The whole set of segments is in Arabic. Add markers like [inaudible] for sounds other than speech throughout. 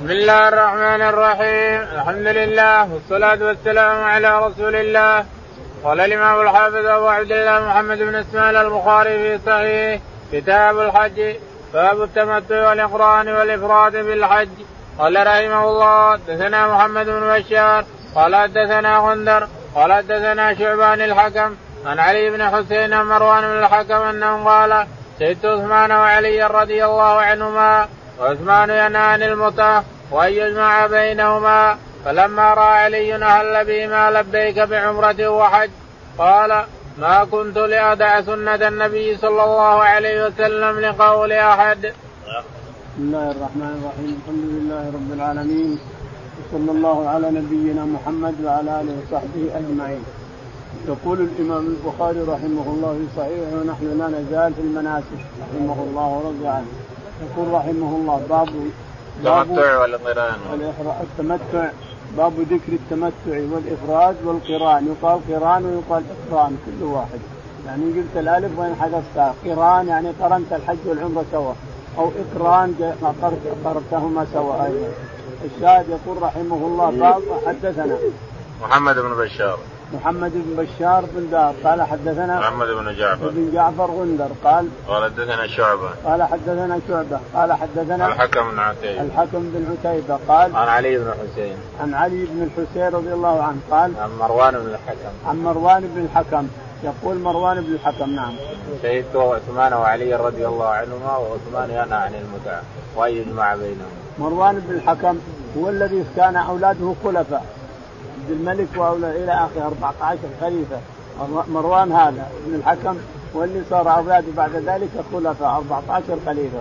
بسم الله الرحمن الرحيم. الحمد لله والصلاة والسلام على رسول الله. قال الإمام الحافظ أبو عبد الله محمد بن إسماعيل البخاري في صحيح كتاب الحج باب التمتع والإقران والإفراد بالحج. قال رحمه الله حدثنا محمد بن بشار قال حدثنا غندر قال حدثنا شعبان الحكم عن علي بن حسين مروان بن الحكم انه قال سيدت عثمان وعلي رضي الله عنهما وعثمان ينهى عن المتعه وأن يجمع بينهما فلما رأى علي أهل بهما لبيك بعمرة وحج قال ما كنت لأدع سنة النبي صلى الله عليه وسلم لقول أحد. بسم الله الرحمن الرحيم، الحمد لله رب العالمين، وصلى الله على نبينا محمد وعلى آله وصحبه أجمعين. يقول الإمام البخاري رحمه الله في صحيحه ونحن لا نزال في المناسك رحمه الله ورضي عنه. يقول رحمه الله باب التمتع والقران التمتع باب ذكر التمتع والافراد والقران. يقال قران ويقال إقران كل واحد. يعني قلت الألف وين حذفتها؟ قران يعني قرنت الحج والعمرة سوا. أو إقران قررتهما سوا. أيضا. الشاهد يقول رحمه الله باب حدثنا. محمد بن بشار. محمد بن بشار بن دار. قال حدثنا محمد بن جعفر. بن جعفر غندر. قال قال حدثنا شعبة. قال حدثنا شعبة. قال حدثنا الحكم بن عتيبة. الحكم بن عتيبة. قال عن علي بن حسين. عن علي بن الحسين رضي الله عنه. قال عن مروان بن الحكم. عن مروان بن الحكم. يقول مروان بن الحكم نعم. شهدت عثمان وعلي رضي الله عنهما وعثمان ينهى عن المتعه وان يجمع بينهم. مروان بن الحكم هو الذي كان أولاده خلفاء. عبد الملك إلى اخره 14 خليفة. مروان هذا ابن الحكم واللي صار أولاده بعد ذلك خلفاء 14 خليفة.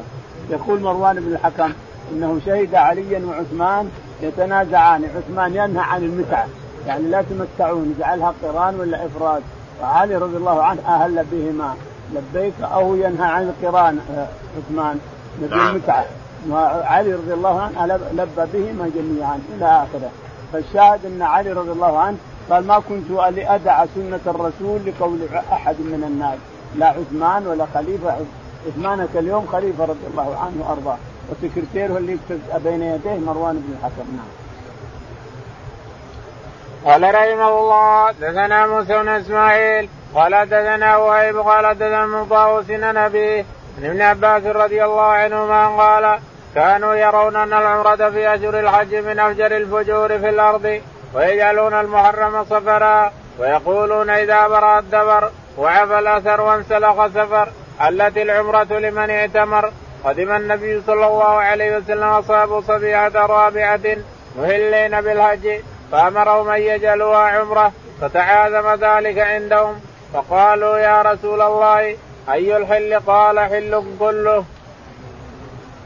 يقول مروان بن الحكم إنه شهد عليا وعثمان يتنازعان. عثمان ينهى عن المتعة. يعني لا تمتعون. اجعلها قران ولا إفراد؟ وعلي رضي الله عنه أهل بهما. لبيك أو ينهى عن القران آه، عثمان. نبي نعم. المتعة. وعلي رضي الله عنه لبى بهما جميعا إلى آخره. فالشاهد أن علي رضي الله عنه قال ما كنت لأدع سنة الرسول لقول أحد من الناس لا عثمان ولا خليفة عثمانك اليوم خليفة رضي الله عنه وأرضاه. وسكرتيره اللي يكتب بين يديه مروان بن الحكم نعم. قال رحمه الله دثنا موسى بن إسماعيل قال دثنا وهيب قال دثنا من طاووس نبي عن ابن عباس رضي الله عنهما قال كانوا يرون أن العمرة في اشهر الحج من أفجر الفجور في الأرض ويجعلون المحرم صفرا ويقولون إذا برأ الدبر وعفى الأثر وانسلخ سفر حلت العمرة لمن اعتمر. قدم النبي صلى الله عليه وسلم أصحاب صبيحة رابعة مهلين بالحج فأمرهم أن يجعلوها عمرة فتعاظم ذلك عندهم. فقالوا يا رسول الله أي الحل؟ قال حل كله.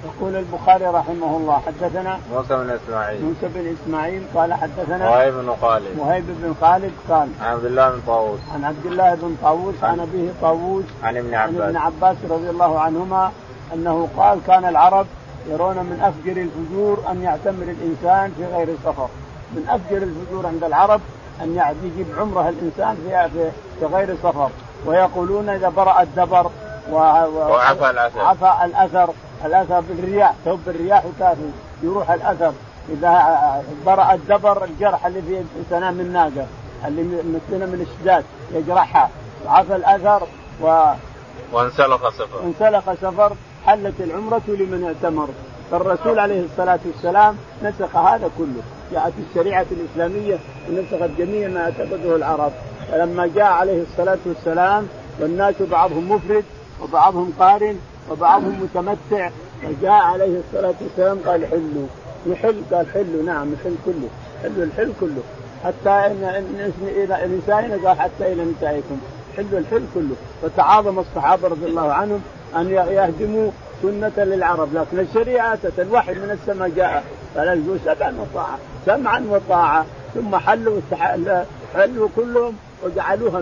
يقول البخاري رحمه الله حدثنا موسى بن إسماعيل. موسى بن إسماعيل قال حدثنا وهيب بن خالد. وهيب بن خالد قال عن عبد الله بن طاووس. عن عبد الله بن طاووس عن أبيه طاووس عن ابن عباس عن ابن عباس. رضي الله عنهما أنه قال كان العرب يرون من أفجر الفجور أن يعتمر الإنسان في غير سفر من أفجر الفجور عند العرب أن يجيب عمره الإنسان في في غير سفر ويقولون إذا برأ الدبر وعفى الأثر. عفى الأثر الأثر بالرياح ثوب الرياح وكافي يروح الأثر. إذا برأ الدبر الجرح اللي في سنام الناقه اللي مثلنا من الشداد يجرحها. عفى الأثر و وانسلخ سفر انسلخ سفر حلت العمرة لمن اعتمر. فالرسول عليه الصلاة والسلام نسخ هذا كله. جاءت الشريعة الإسلامية ونسخت جميع ما اعتقده العرب. فلما جاء عليه الصلاة والسلام والناس بعضهم مفرد وبعضهم قارن وبعضهم متمتع فجاء عليه الصلاة والسلام قال حلوا. يحل؟ قال حلوا نعم يحل كله. حلوا الحل كله. حتى ان إلى نسائنا قال حتى إلى نسائكم. حلوا الحل كله. فتعاظم الصحابة رضي الله عنهم أن يهدموا سنة للعرب. لكن الشريعة الوحي من السماء جاء فلا يجوز سمعا وطاعة. سمعا وطاعة. ثم حلوا حلوا كلهم وجعلوها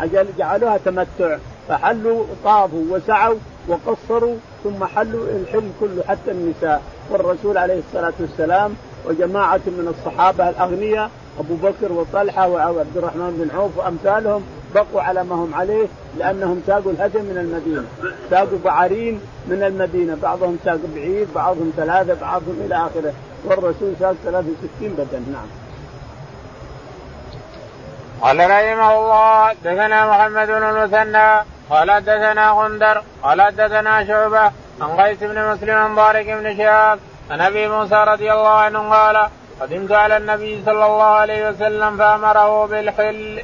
عجل جعلوها تمتع. فحلوا طافوا وسعوا وقصروا ثم حلوا الحل كله حتى النساء. والرسول عليه الصلاة والسلام وجماعة من الصحابة الأغنياء أبو بكر وطلحة وعبد الرحمن بن عوف وأمثالهم بقوا على ما هم عليه لأنهم ساقوا الهدي من المدينة. ساقوا بعارين من المدينة بعضهم ساق بعير بعضهم ثلاثة بعضهم إلى آخره. والرسول ساق 63 بدن نعم. قال رحمه الله دثنا محمد بن المثنى قال دثنا غندر قال دثنا شعبة عن قيس بن مسلم عن بارك بن شهاب عن أبي موسى رضي الله عنه قال قدمت على النبي صلى الله عليه وسلم فأمره بالحل.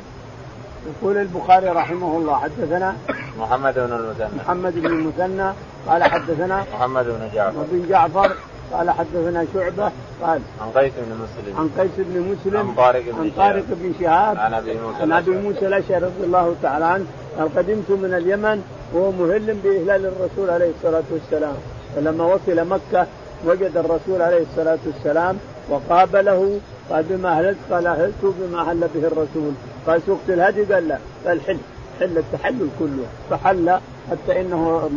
يقول البخاري رحمه الله حدثنا محمد بن المثنى محمد بن المثنى قال حدثنا محمد بن جعفر وبن جعفر قال حدثنا شعبة قال عن قيس بن مسلم. عن قيس بن مسلم عن طارق بن عن طارق بن شهاب عن أبي موسى عن أبي موسى الأشعري رضي الله تعالى عنه قال قدمت من اليمن وهو مهل بإهلال الرسول عليه الصلاة والسلام. فلما وصل مكة وجد الرسول عليه الصلاة والسلام وقابله قال بما أهللت؟ قال اهلت بما أهل به الرسول. قال سقت الهدي؟ قال لا. قال حل. حل التحلل كله. فحل حتى إنه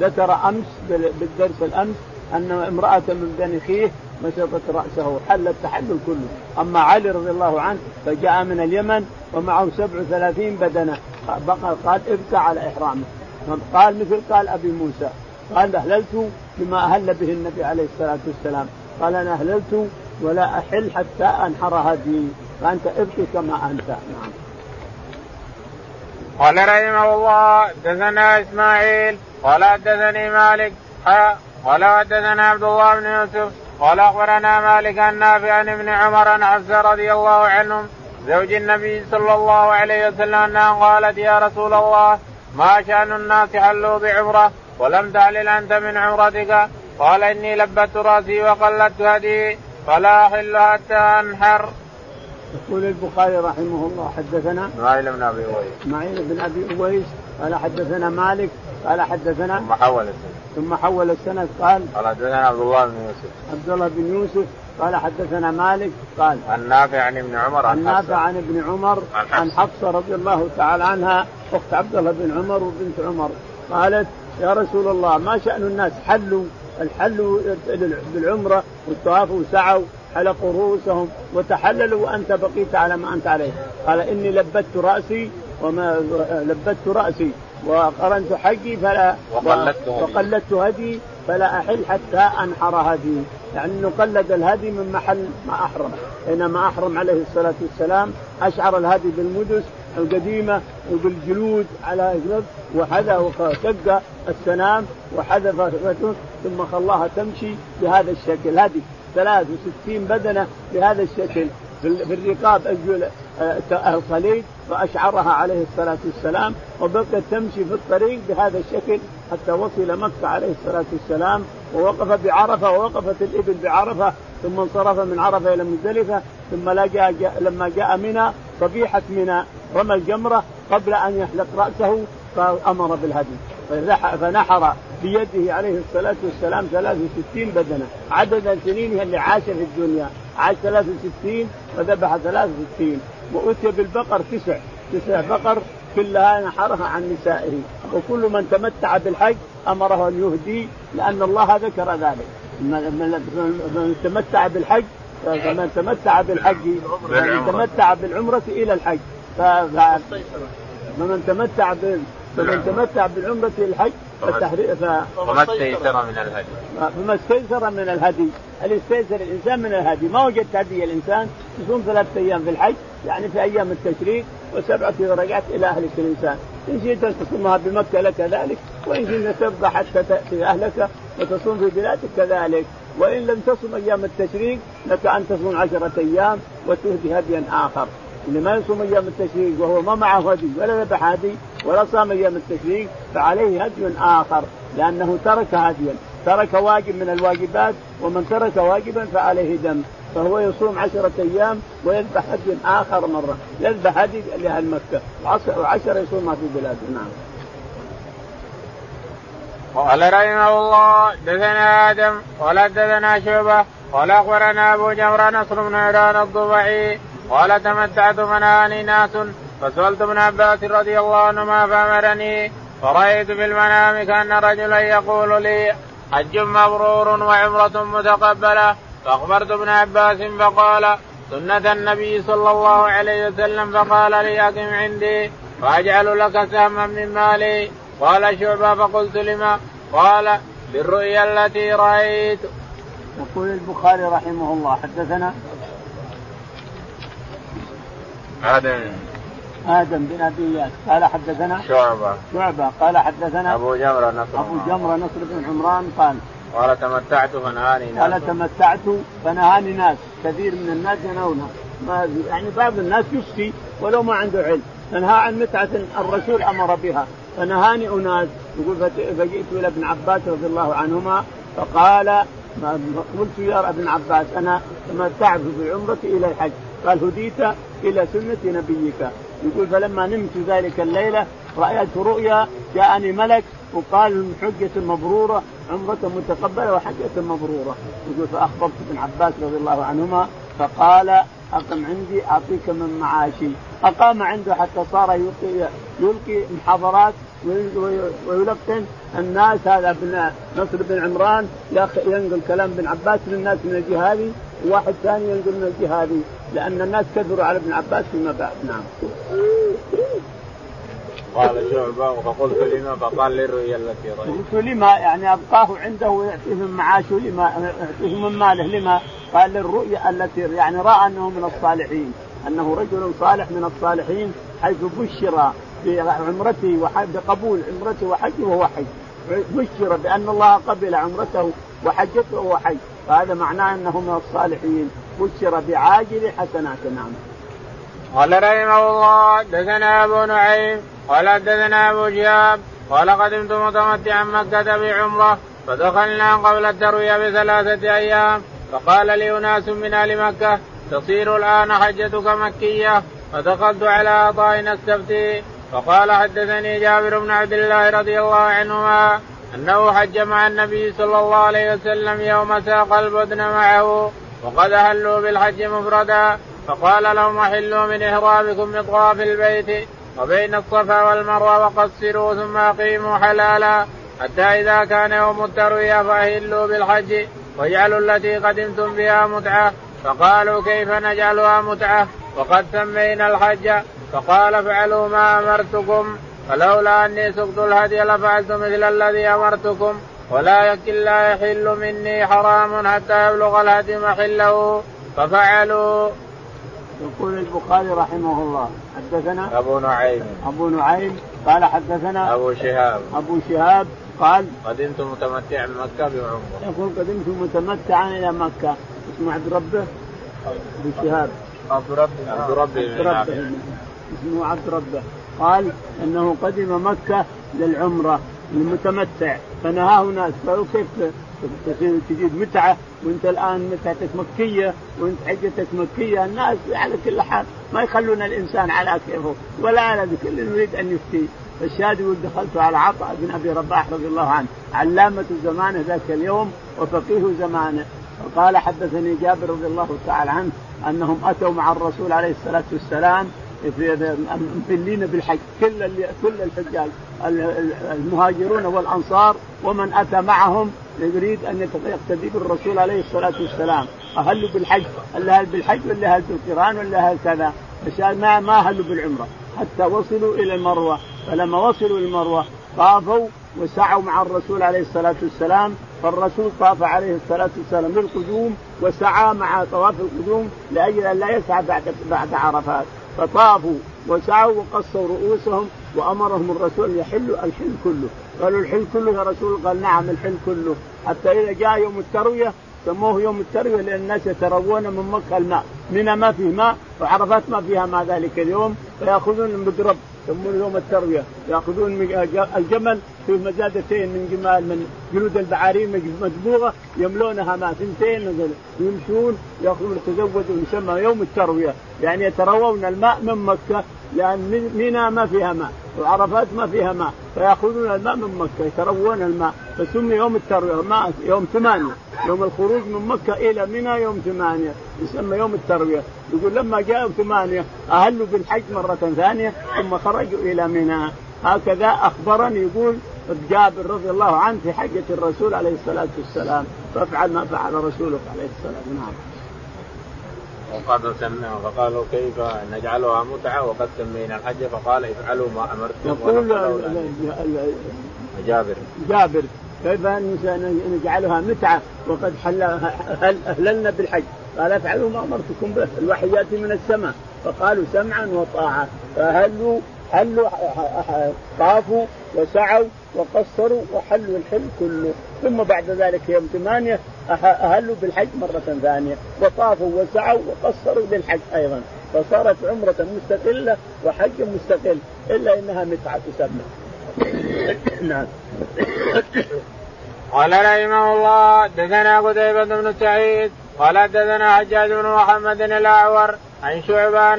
ذكر أمس بالدرس الأمس أن امرأة من بني خيه مشطت رأسه حل التحلل كله. أما علي رضي الله عنه فجاء من اليمن ومعه سبع وثلاثين بدنة. بقى قال ابكى على إحرامه. قال مثل قال أبي موسى. قال أهللت بما أهل به النبي عليه الصلاة والسلام. قال أنا أهللت ولا أحل حتى أنحر هدي فأنت ابكي كما أنت. نعم. قال رحمه الله دثنا إسماعيل قال حدثني مالك قال حدثنا عبد الله بن يوسف قال أخبرنا مالك عن نافع عن ابن عمر عن حفصه رضي الله عنهم زوج النبي صلى الله عليه وسلم أنها قالت يا رسول الله ما شأن الناس حلوا بعمرة ولم تعلل أنت من عمرتك قال إني لبت رأسي وقلدت هدي فلا أحل حتى أنحر. يقول البخاري رحمه الله حدثنا اسماعيل بن أبي أويس اسماعيل بن أبي أويس قال حدثنا مالك قال حدثنا ثم حول السند. ثم حول السند قال قال حدثنا عبد الله بن يوسف. عبد الله بن يوسف قال حدثنا مالك قال عن نافع عن ابن عمر عن نافع عن ابن عمر عن حفصة. رضي الله تعالى عنها أخت عبد الله بن عمر وبنت عمر. قالت يا رسول الله ما شأن الناس حلوا؟ الحلوا بالعمرة والطواف وسعوا حلقوا رؤوسهم وتحللوا وأنت بقيت على ما أنت عليه. قال إني لبت رأسي وما لبت رأسي وقرنت حقي فلا وقلدت هدي. فلا أحل حتى أنحر هدي. يعني انه قلد الهدي من محل ما أحرم. حينما أحرم عليه الصلاة والسلام. أشعر الهدي بالمدس القديمة وبالجلود على وحذا وشق السنام وحذف ثم خلاها تمشي بهذا الشكل. هذه 63 بدنة بهذا الشكل. في الرقاب الخليج فأشعرها عليه الصلاة والسلام وبقت تمشي في الطريق بهذا الشكل حتى وصل مكة عليه الصلاة والسلام ووقف بعرفة ووقفت الإبل بعرفة ثم انصرف من عرفة إلى مزدلفة ثم لا جاء, جاء لما جاء منى صبيحة منى رمى الجمرة قبل أن يحلق رأسه فأمر بالهدي فنحر بيده عليه الصلاة والسلام 63 بدنه عدد سنينه اللي عاش في الدنيا عاش 63 وذبح 63 وأتي بالبقر تسع تسع بقر كلها نحرها عن نسائه. وكل من تمتع بالحج أمره أن يهدي لأن الله ذكر ذلك. من تمتع بالحج فمن تمتع بالحج من تمتع بالعمرة إلى الحج. فمن تمتع فمن تمتع بالعمرة إلى الحج فتحرير فما استيسر من الهدي. فما استيسر من الهدي. اللي استيسر الإنسان من الهدي؟ ما وجدت هدي الإنسان تصوم ثلاثة أيام في الحج يعني في أيام التشريق وسبعة اذا رجعت إلى أهلك الإنسان. إن شئت أن تصومها بمكة لك ذلك وإن شئت تبقى حتى تأتي أهلك وتصوم في بلادك كذلك. وإن لم تصم أيام التشريق لك أن تصوم عشرة أيام وتهدي هديا آخر. اللي ما يصوم أيام التشريق وهو ما معه هدي ولا ذبح هدي ولا صام أيام التشريق فعليه هدي آخر لأنه ترك هديا. ترك واجب من الواجبات ومن ترك واجبا فعليه دم. فهو يصوم عشرة أيام ويذبح هدي آخر مرة. يذبح هدي لأهل مكة. وعشرة يصومها في بلاده. نعم. قال رحمه الله دثنا آدم قال دثنا شعبة قال أخبرنا أبو جمرة نصر بن عران الضبعي قال تمتعت مناني ناس فسألت ابن عباس رضي الله عنهما فأمرني. فرأيت في المنام كأن رجلا يقول لي حج مبرور وعمرة متقبلة. فأخبرت ابن عباس فقال سنة النبي صلى الله عليه وسلم. فقال لي أقم عندي فاجعل لك سهما من مالي. قال شعبة. فقلت لما قال بالرؤيا التي رأيت. يقول البخاري رحمه الله حدثنا آدم. آدم بن أبي إياس. قال حدثنا شعبة. شعبة. قال حدثنا أبو جمرة نصر أبو جمرة نصر بن عمران قال قال تمتعت فنهاني ناس. قال تمتعت فنهاني ناس. كثير من الناس ينهونها ما يعني بعض الناس يفتي ولو ما عنده علم. تنهى عن متعة الرسول أمر بها. فنهاني أناس. يقول فجئت إلى ابن عباس رضي الله عنهما فقال قلت يا ابن عباس أنا تمتعت بالعمرة إلى الحج. قال هديت إلى سنة نبيك. يقول فلما نمت ذلك الليلة رأيت رؤيا جاءني ملك وقال حجة مبرورة عمرة متقبلة وحجة مبرورة. يقول فأخبرت ابن عباس رضي الله عنهما فقال أقم عندي أعطيك من معاشي. أقام عنده حتى صار يلقي, يلقي محاضرات ويلقن الناس. هذا ابن نصر بن عمران ينقل كلام ابن عباس للناس من الجهادي وواحد ثاني ينقل من الجهادي لأن الناس كثروا على ابن عباس فيما بعد نعم. قال شعبة فقلت لما فقال لي الرؤيا التي رأيت. قلت لما يعني أبقاه عنده ويعطيه من معاشه لما يعطيه من ماله لما قال للرؤيا التي يعني رأى أنه من الصالحين أنه رجل صالح من الصالحين حيث بشر بعمرته بقبول عمرته وحجه وهو حج بشر بأن الله قبل عمرته وحجته وهو حج فهذا معناه أنه من الصالحين. بشر بعاجل حسنات نعم. قال رحمه الله دثنا أبو نعيم قال حدثنا أبو شهاب قال قدمت متمتعا مكة بعمرة فدخلنا قبل التروية بثلاثة أيام فقال لي أناس من أهل مكة تصير الآن حجتك مكية. فدخلت على عطاء السبتي فقال حدثني جابر بن عبد الله رضي الله عنهما أنه حج مع النبي صلى الله عليه وسلم يوم ساق البدن معه وقد أهلوا بالحج مفردا. فقال لهم أحلوا من إحرامكم بطواف البيت وبين الصفا والمروة وقصروا ثم أقيموا حلالا. حتى إذا كان يوم التروية فأهلوا بالحج واجعلوا التي قدمتم بها متعة. فقالوا كيف نجعلها متعة؟ وقد سمينا الحج. فقال فعلوا ما أمرتكم. فلولا أني سقت الهدي لفعلت مثل الذي أمرتكم ولكن لا يحل مني حرام حتى يبلغ الهدي محله. ففعلوا. يقول البخاري رحمه الله حدثنا أبو نعيم. أبو نعيم قال حدثنا أبو شهاب. أبو شهاب قال قدمت متمتعا مكة بعمرة. يقول قدمت متمتعا إلى مكة. اسمه عبد ربه. أبو شهاب. عبد ربه. عبد ربه اسمه عبد ربه. قال أنه قدم مكة للعمرة المتمتع. فنهاه ناس قالوا كيف تجيب متعة وأنت الآن متعتك مكية وأنت حجتك مكية. الناس على كل حال ما يخلون الإنسان على كيفه ولا على كل يريد أن يفتي. فالشاهد يقول دخلت على عطاء بن أبي رباح رضي الله عنه. علامة زمانه ذاك اليوم وفقيه زمانه. وقال حدثني جابر رضي الله تعالى عنه أنهم أتوا مع الرسول عليه الصلاة والسلام مفلين بالحج. كل كل الحجاج المهاجرون والأنصار ومن أتى معهم يريد أن يقتدي بالرسول عليه الصلاة والسلام. اهلوا بالحج ولا هل بالحج ولا هل بالقرآن ولا هل كذا. ما ما أهلوا بالعمرة. حتى وصلوا إلى المروة. فلما وصلوا إلى المروة طافوا وسعوا مع الرسول عليه الصلاة والسلام. فالرسول طاف عليه الصلاة والسلام للقدوم وسعى مع طواف القدوم لأجل أن لا يسعى بعد بعد عرفات. فطافوا وسعوا وقصوا رؤوسهم وأمرهم الرسول ان يحلوا الحل كله. قالوا الحل كله يا رسول قال نعم الحل كله. حتى إذا جاء يوم التروية سموه يوم التروية لأن الناس يتروون من مكة الماء. منى ما فيه ماء وعرفات ما فيها ماء ذلك اليوم فيأخذون المقرب يسمونه يوم التروية. يأخذون الجمل في مزادتين من جمال من جلود البعارين مدبوغه يملونها ماء ثنتين يمشون يأخذون يتزودون يسمى يوم التروية. يعني يتروون الماء من مكة لأن منى ما فيها ماء. وعرفات ما فيها ماء فيأخذون الماء من مكة يتروون الماء فسمي يوم الترويه ماء يوم ثمانية يوم الخروج من مكة إلى منى يوم ثمانية يسمى يوم التروية. يقول لما جاء يوم ثمانية أهلوا بالحج مرة ثانية ثم خرجوا إلى منى. هكذا أخبرني يقول جابر رضي الله عنه في حجة الرسول عليه الصلاة والسلام فافعل ما فعل رسولك عليه الصلاة والسلام. نعم. وقد سمعوا فقالوا كيف نجعلها متعة وقد سمينا الحج؟ فقال افعلوا ما امرتم يقول جابر. جابر. كيف نجعلها متعة وقد حل أهللنا بالحج؟ قال افعلوا ما أمرتكم به الوحي يأتي من السماء. فقالوا سمعا وطاعة. فهلوا حلوا طافوا وسعوا وقصروا وحلوا الحل كله. ثم بعد ذلك يوم ثمانية أهلوا بالحج مرة ثانية. وطافوا وسعوا وقصروا للحج أيضا. فصارت عمرة مستقلة وحج مستقل إلا إنها متعة تسمى [coughs] نعم. قال رحمه الله دثنا قتيبة بن سعيد قال دثنا حجاج بن محمد الأعور عن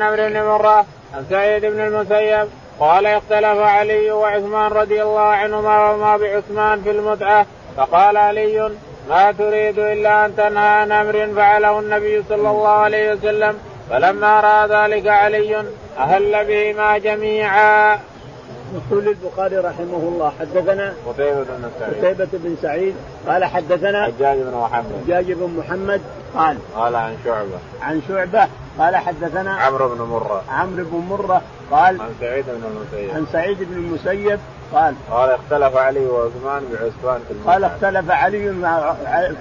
عمرو بن مرة عن سعيد بن المسيب قال اختلف علي وعثمان رضي الله عنهما وما بعثمان في المتعة فقال علي ما تريد إلا أن تنهى عن أمر فعله النبي صلى الله عليه وسلم فلما رأى ذلك علي أهل بهما جميعا. يقول البخاري رحمه الله حدثنا قتيبة بن سعيد. قتيبة بن سعيد قال حدثنا حجاج بن محمد. حجاج بن محمد قال قال عن شعبة. عن شعبة قال حدثنا عمرو بن مرة. عمرو بن مرة قال عن سعيد بن المسيب. عن سعيد بن المسيب قال قال اختلف علي وعثمان بعسفان في قال اختلف علي مع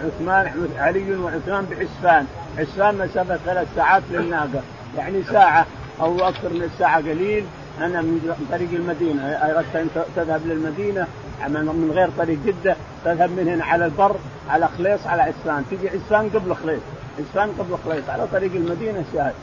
عثمان علي وعثمان بعسفان عسفان مسافة ثلاث ساعات للناقة. يعني ساعة أو أكثر من الساعة قليل. أنا من طريق المدينة. أردت أن تذهب للمدينة. من غير طريق جدة تذهب من هنا على البر على خليص على عسفان تجي عسفان قبل خليص. عسفان قبل خليص على طريق المدينة شاهد.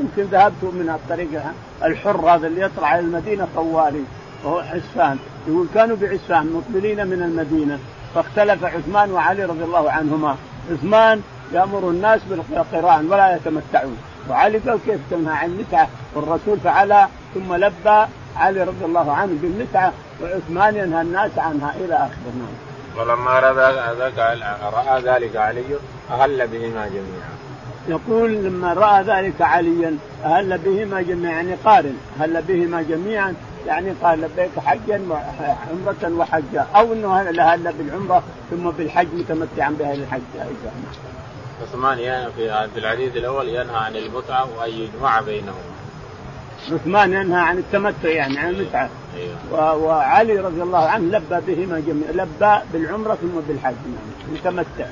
يمكن ذهبت من الطريق الحر هذا اللي يطلع على المدينة طوالي وهو عسفان يقول كانوا بعسفان مقبلين من المدينة فاختلف عثمان وعلي رضي الله عنهما. عثمان يأمر الناس بالقرآن ولا يتمتعون. وعلي قال كيف تنهى عن المتعة والرسول فعلها ثم لبى علي رضي الله عنه بالمتعة وعثمان ينهى الناس عنها إلى آخره نعم. ولما رأى ذلك علي أهل بهما جميعا. يقول لما رأى ذلك عليا أهل بهما جميعا يعني قارن. أهل بهما جميعا يعني قال لبيك حجا عمرة وحجا أو إنه أهل بالعمرة ثم بالحج متمتعا بها الحج عثمان في الحديث الأول ينهى عن المتعه وأن يجمع بينهما. عثمان ينهى عن التمتع يعني عن المتعة. أيوه. وعلي رضي الله عنه لبى بهما جميعا لبى بالعمرة ثم بالحج يعني متمتع.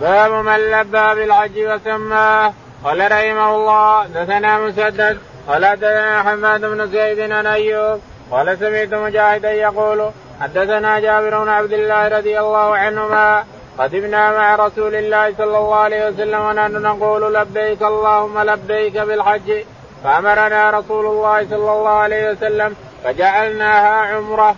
باب من لبى بالحج وسماه قال رحمه الله دثنا مسدد قال دثنا حماد بن زيد عن أيوب قال سمعت مجاهدا يقول حدثنا جابر بن عبد الله رضي الله عنهما قدمنا مع رسول الله صلى الله عليه وسلم ونحن نقول لبيك اللهم لبيك بالحج فأمرنا رسول الله صلى الله عليه وسلم فجعلناها عمرة.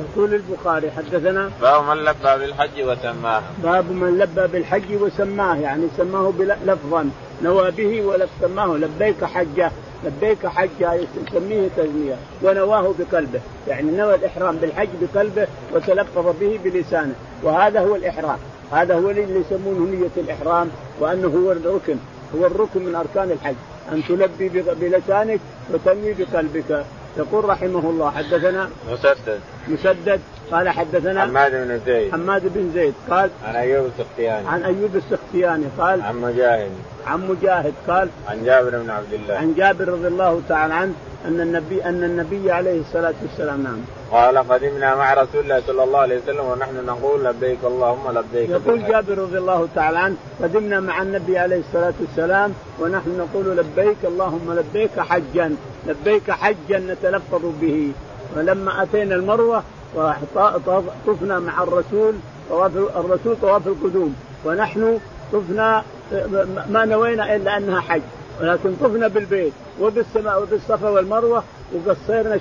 يقول البخاري حدثنا باب من لبى بالحج وسماه. باب من لبى بالحج وسماه يعني سماه لفظا. نوى به ولف سماه لبيك حجة. لبيك حجة يسميه تسميه ونواه بقلبه. يعني نوى الإحرام بالحج بقلبه وتلفظ به بلسانه. وهذا هو الإحرام. هذا هو اللي يسمونه نية الإحرام وأنه هو الركن. هو الركن من أركان الحج. أن تلبي بلسانك وتنوي بقلبك. يقول رحمه الله حدثنا مسدد. مسدد. قال حدثنا حماد بن زيد. حماد بن زيد. قال عن أيوب السختياني. عن أيوب السختياني. قال عن مجاهد. عن مجاهد. قال عن جابر بن عبد الله. عن جابر رضي الله تعالى عنه أن النبي أن النبي عليه الصلاة والسلام نعم. قال قدمنا مع رسول الله صلى الله عليه وسلم ونحن نقول لبيك اللهم لبيك يقول جابر رضي الله تعالى عنه قدمنا مع النبي عليه الصلاة والسلام ونحن نقول لبيك اللهم لبيك حجا لبيك حجا نتلفظ به. ولما أتينا المروة وطفنا مع الرسول طواف الرسول طواف القدوم ونحن طفنا ما نوينا إلا أنها حج. ولكن طفنا بالبيت وبالسماء وبالصفا والمروة وقصرنا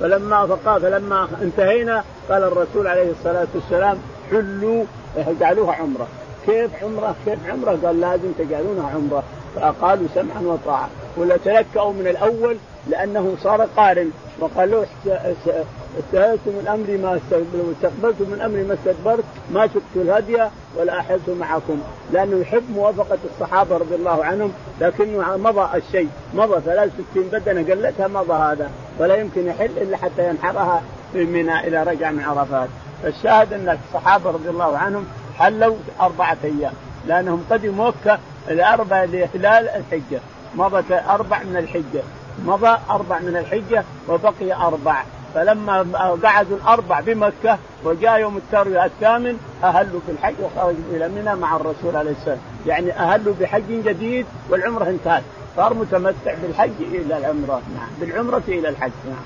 فلما فقال فلما انتهينا قال الرسول عليه الصلاة والسلام حلوا اجعلوها عمرة. كيف عمرة؟ كيف عمرة؟ قال لازم تجعلونها عمرة. فقالوا سمعا وطاعه ولا تلكأوا من الأول لأنه صار قارن. وقال له استهلت من امري ما استقبلت من امري ما استدبرت ما شقت الهدي ولا أحلت معكم. لأنه يحب موافقة الصحابة رضي الله عنهم لكنه مضى الشيء. مضى 63 بدنة قلتها مضى هذا. ولا يمكن يحل إلا حتى ينحرها في منى إلى رجع من عرفات. فالشاهد أن الصحابة رضي الله عنهم حلوا أربعة أيام لأنهم قدموا مكة الأربع لهلال الحجة. مضت أربع من الحجة. مضى أربع من الحجة وبقي أربع. فلما قعدوا الأربع بمكة وجاء يوم التروية الثامن أهلوا في الحج وخرجوا إلى منى مع الرسول عليه السلام، يعني أهلوا بحج جديد والعمرة انتهت، صار متمتع بالحج إلى العمرة، نعم، بالعمرة إلى الحج، نعم.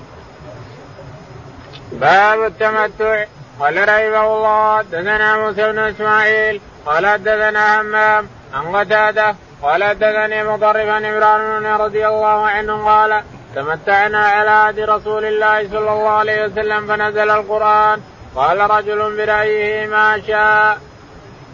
باب التمتع. قال رحمه الله دثنا موسى بن إسماعيل قال حدثنا همام عن قتادة قال حدثني مضرب عن عمران رضي الله عنه قال تمتعنا على عهد رسول الله صلى الله عليه وسلم فنزل القرآن. قال رجل برأيه ما شاء.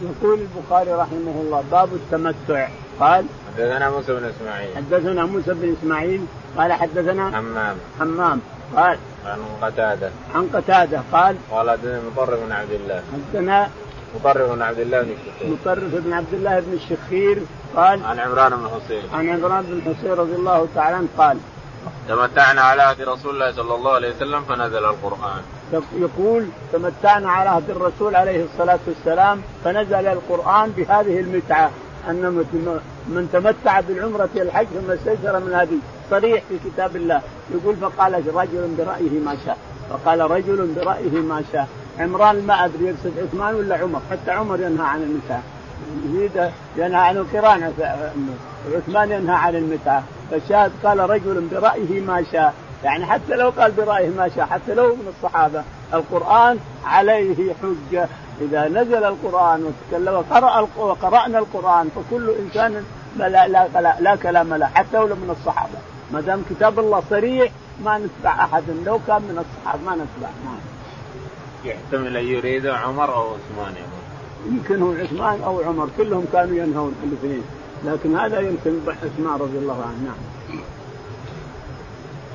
يقول البخاري رحمه الله باب التمتع. قال حدثنا موسى بن إسماعيل. حدثنا موسى بن إسماعيل قال حدثنا حمام. حمام. قال عن قتادة. عن قتادة قال قال حدثنا مطرف بن عبد الله. حدثنا مطرف بن عبد الله بن الشخير مطرف بن عبد الله بن الشخير قال عن عمران بن حسين عن عمران بن حسين رضي الله تعالى عنه قال تمتعنا على عهد رسول الله صلى الله عليه وسلم فنزل القرآن. يقول تمتعنا على عهد الرسول عليه الصلاة والسلام فنزل القرآن بهذه المتعة أن من تمتع بالعمرة الحج ثم استيسر من هذه. صريح في كتاب الله. يقول فقال رجل برأيه ما شاء. فقال رجل برأيه ما شاء. عمران ما أدري يقصد عثمان ولا عمر حتى عمر ينهى عن المتعة. يريد ينهى عن القران عثمان ينهى عن المتعة. فالشاهد قال رجل برأيه ما شاء. يعني حتى لو قال برأيه ما شاء حتى لو من الصحابة القرآن عليه حجة. إذا نزل القرآن وتكلم قرأ وقرأنا القرآن فكل إنسان لا لا, لا, لا كلام له حتى لو من الصحابة. ما دام كتاب الله صريح ما نتبع أحد. لو كان من الصحابة ما نتبع. نعم. يحتمل أن يريد عمر أو عثمان يقول يمكن هو عثمان أو عمر كلهم كانوا ينهون الاثنين. لكن هذا يمكن عثمان رضي الله عنه نعم.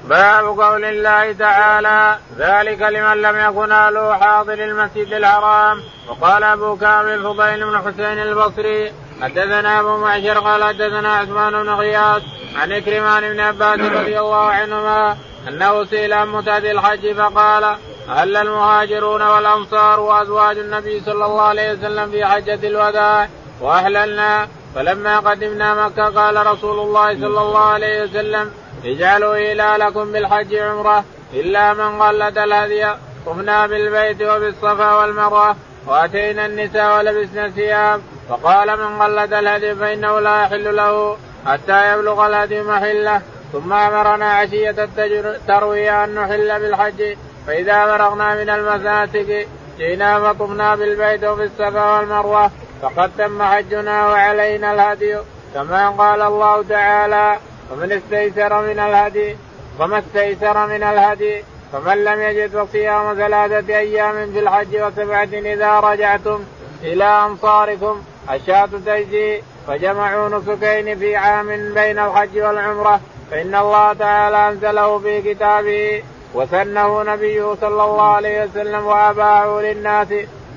باب قول الله تعالى ذلك لمن لم يكن أهله حاضر المسجد الحرام. وقال أبو كامل فضيل بن حسين البصري حدثنا أبو معشر قال حدثنا عثمان بن غياث عن إكرمان بن عباس رضي الله عنهما أنه سئل عن متعه الحج فقال هل المهاجرون والأنصار وأزواج النبي صلى الله عليه وسلم في حجة الوداع وأهللنا. فلما قدمنا مكة قال رسول الله صلى الله عليه وسلم اجعلوا هلالكم بالحج عمرة إلا من قلد الهدي. طفنا بالبيت وبالصفا والمروة وأتينا النساء ولبسنا الثياب. فقال من قلد الهدي فإنه لا يحل له حتى يبلغ الهدي محلة. ثم أمرنا عشية الترويه أن نحل بالحج. فإذا فرغنا من المساتك جئنا فطفنا بالبيت وفي الصفا والمروة فقد تم حجنا وعلينا الهدي كما قال الله تعالى ومن استيسر من الهدي وما استيسر من الهدي فمن لم يجد فصيام ثلاثة أيام في الحج وسبعة إذا رجعتم إلى أنصاركم الشاة تجزي فجمعوا نسكين في عام بين الحج والعمرة فإن الله تعالى أنزله في كتابه وسنه نبيه صلى الله عليه وسلم واباعه للناس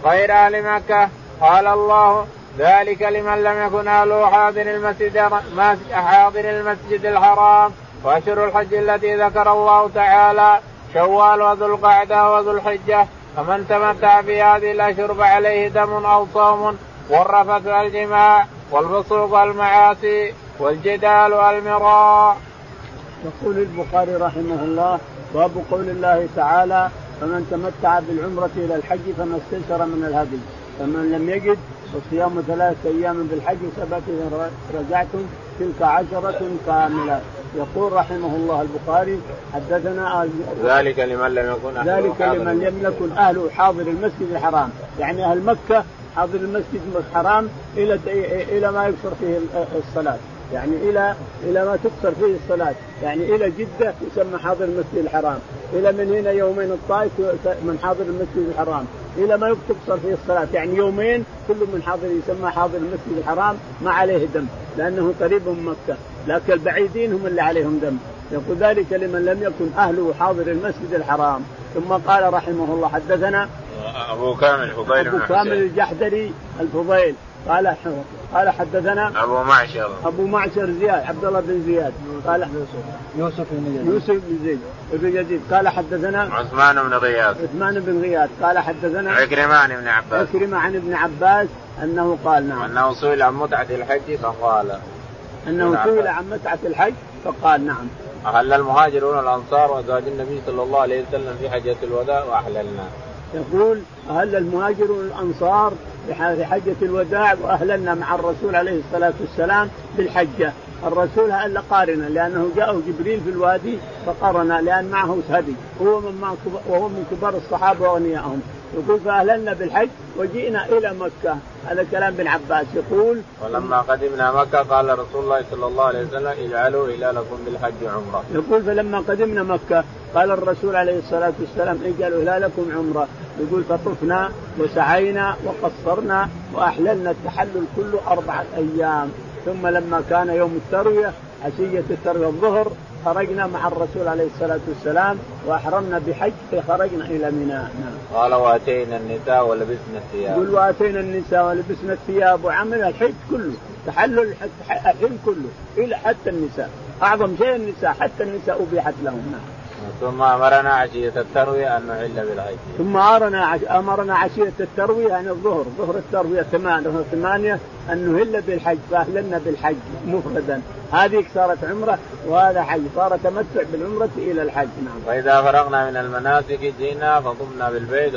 غير أهل مكة. قال الله ذلك لمن لم يكن أهله حاضر المسجد حاضر المسجد الحرام. وأشهر الحج التي ذكر الله تعالى شوال وذو القعدة وذو الحجة. فمن تمتع في هذه الأشهر فعليه دم أو صوم والرفث الجماع والفسوق والمعاصي والجدال والمراء. يقول البخاري رحمه الله باب قول الله تعالى فمن تمتع بالعمرة إلى الحج فما استيسر من الهدي فمن لم يجد فصيام ثلاثة أيام بالحج سبعة إذا رجعتم تلك عشرة كاملة. يقول رحمه الله البخاري حدثنا ذلك لمن لم يكن أهله ذلك لمن لم يكن أهله حاضر المسجد الحرام. يعني أهل مكة حاضر المسجد الحرام إلى إلى ما يكثر فيه الصلاة. يعني إلى إلى ما تقصر فيه الصلاة. يعني إلى جدة يسمى حاضر المسجد الحرام. إلى من هنا يومين الطائف من حاضر المسجد الحرام. إلى ما تقصر فيه الصلاة. يعني يومين كل من حاضر يسمى حاضر المسجد الحرام ما عليه دم لأنه قريب من مكة. لكن البعيدين هم اللي عليهم دم. يقول ذلك لمن لم يكن أهله حاضر المسجد الحرام. ثم قال رحمه الله حدثنا ابو كامل الفضيل أبو كامل الجحدري الفضيل. قال قال حدثنا أبو معشر. أبو معشر زياد عبد الله بن زياد. قال يوسف بن يزيد. يوسف بن زيد بن يزيد. قال حدثنا عثمان بن غياث. عثمان بن غياث. قال حدثنا عكرمة عن ابن عباس. عكرمة عن ابن عباس أنه قال نعم. أنه سئل عن متعة الحج فقال. أنه سئل عن متعة الحج فقال نعم. أهل المهاجرون الأنصار وأزواج النبي صلى الله عليه وسلم في حجة الوداع وأحللنا. يقول أهل المهاجرون الأنصار في حجة الوداع وأهللنا مع الرسول عليه الصلاة والسلام بالحجة. الرسول هل قارنا لأنه جاءه جبريل في الوادي فقرن لأن معه هدي. وهو من وهو من كبار الصحابة وأغنيائهم يقول فأهللنا بالحج وجئنا إلى مكة. هذا كلام ابن عباس. يقول ولما قدمنا مكة قال رسول الله صلى الله عليه وسلم اجعلوا هلالكم بالحج عمرة. يقول فلما قدمنا مكة قال الرسول عليه الصلاة والسلام اجعلوا هلالكم عمرة. يقول فطفنا وسعينا وقصرنا وأحللنا التحلل كله أربعة أيام. ثم لما كان يوم التروية عشية التروية الظهر خرجنا مع الرسول عليه الصلاة والسلام وأحرمنا بحج فخرجنا إلى منى نعم. قال وأتينا النساء ولبسنا الثياب يقول وأتينا النساء ولبسنا الثياب وعملنا الحج كله تحلل الحلم كله إلى حتى النساء أعظم شيء النساء حتى النساء أبيحت لهم نعم. ثم أمرنا عشية التروية أن نحل بالحج. ثم امرنا. أمرنا عشية التروية يعني الظهر، ظهر التروية ثمانيه ثمانية أن نهل بالحج فاهلنا بالحج مفردا، هذه صارت عمرة وهذا حج، صار تمتع بالعمرة إلى الحج نعم. فإذا فرغنا من المناسك جئنا فطمنا بالبيت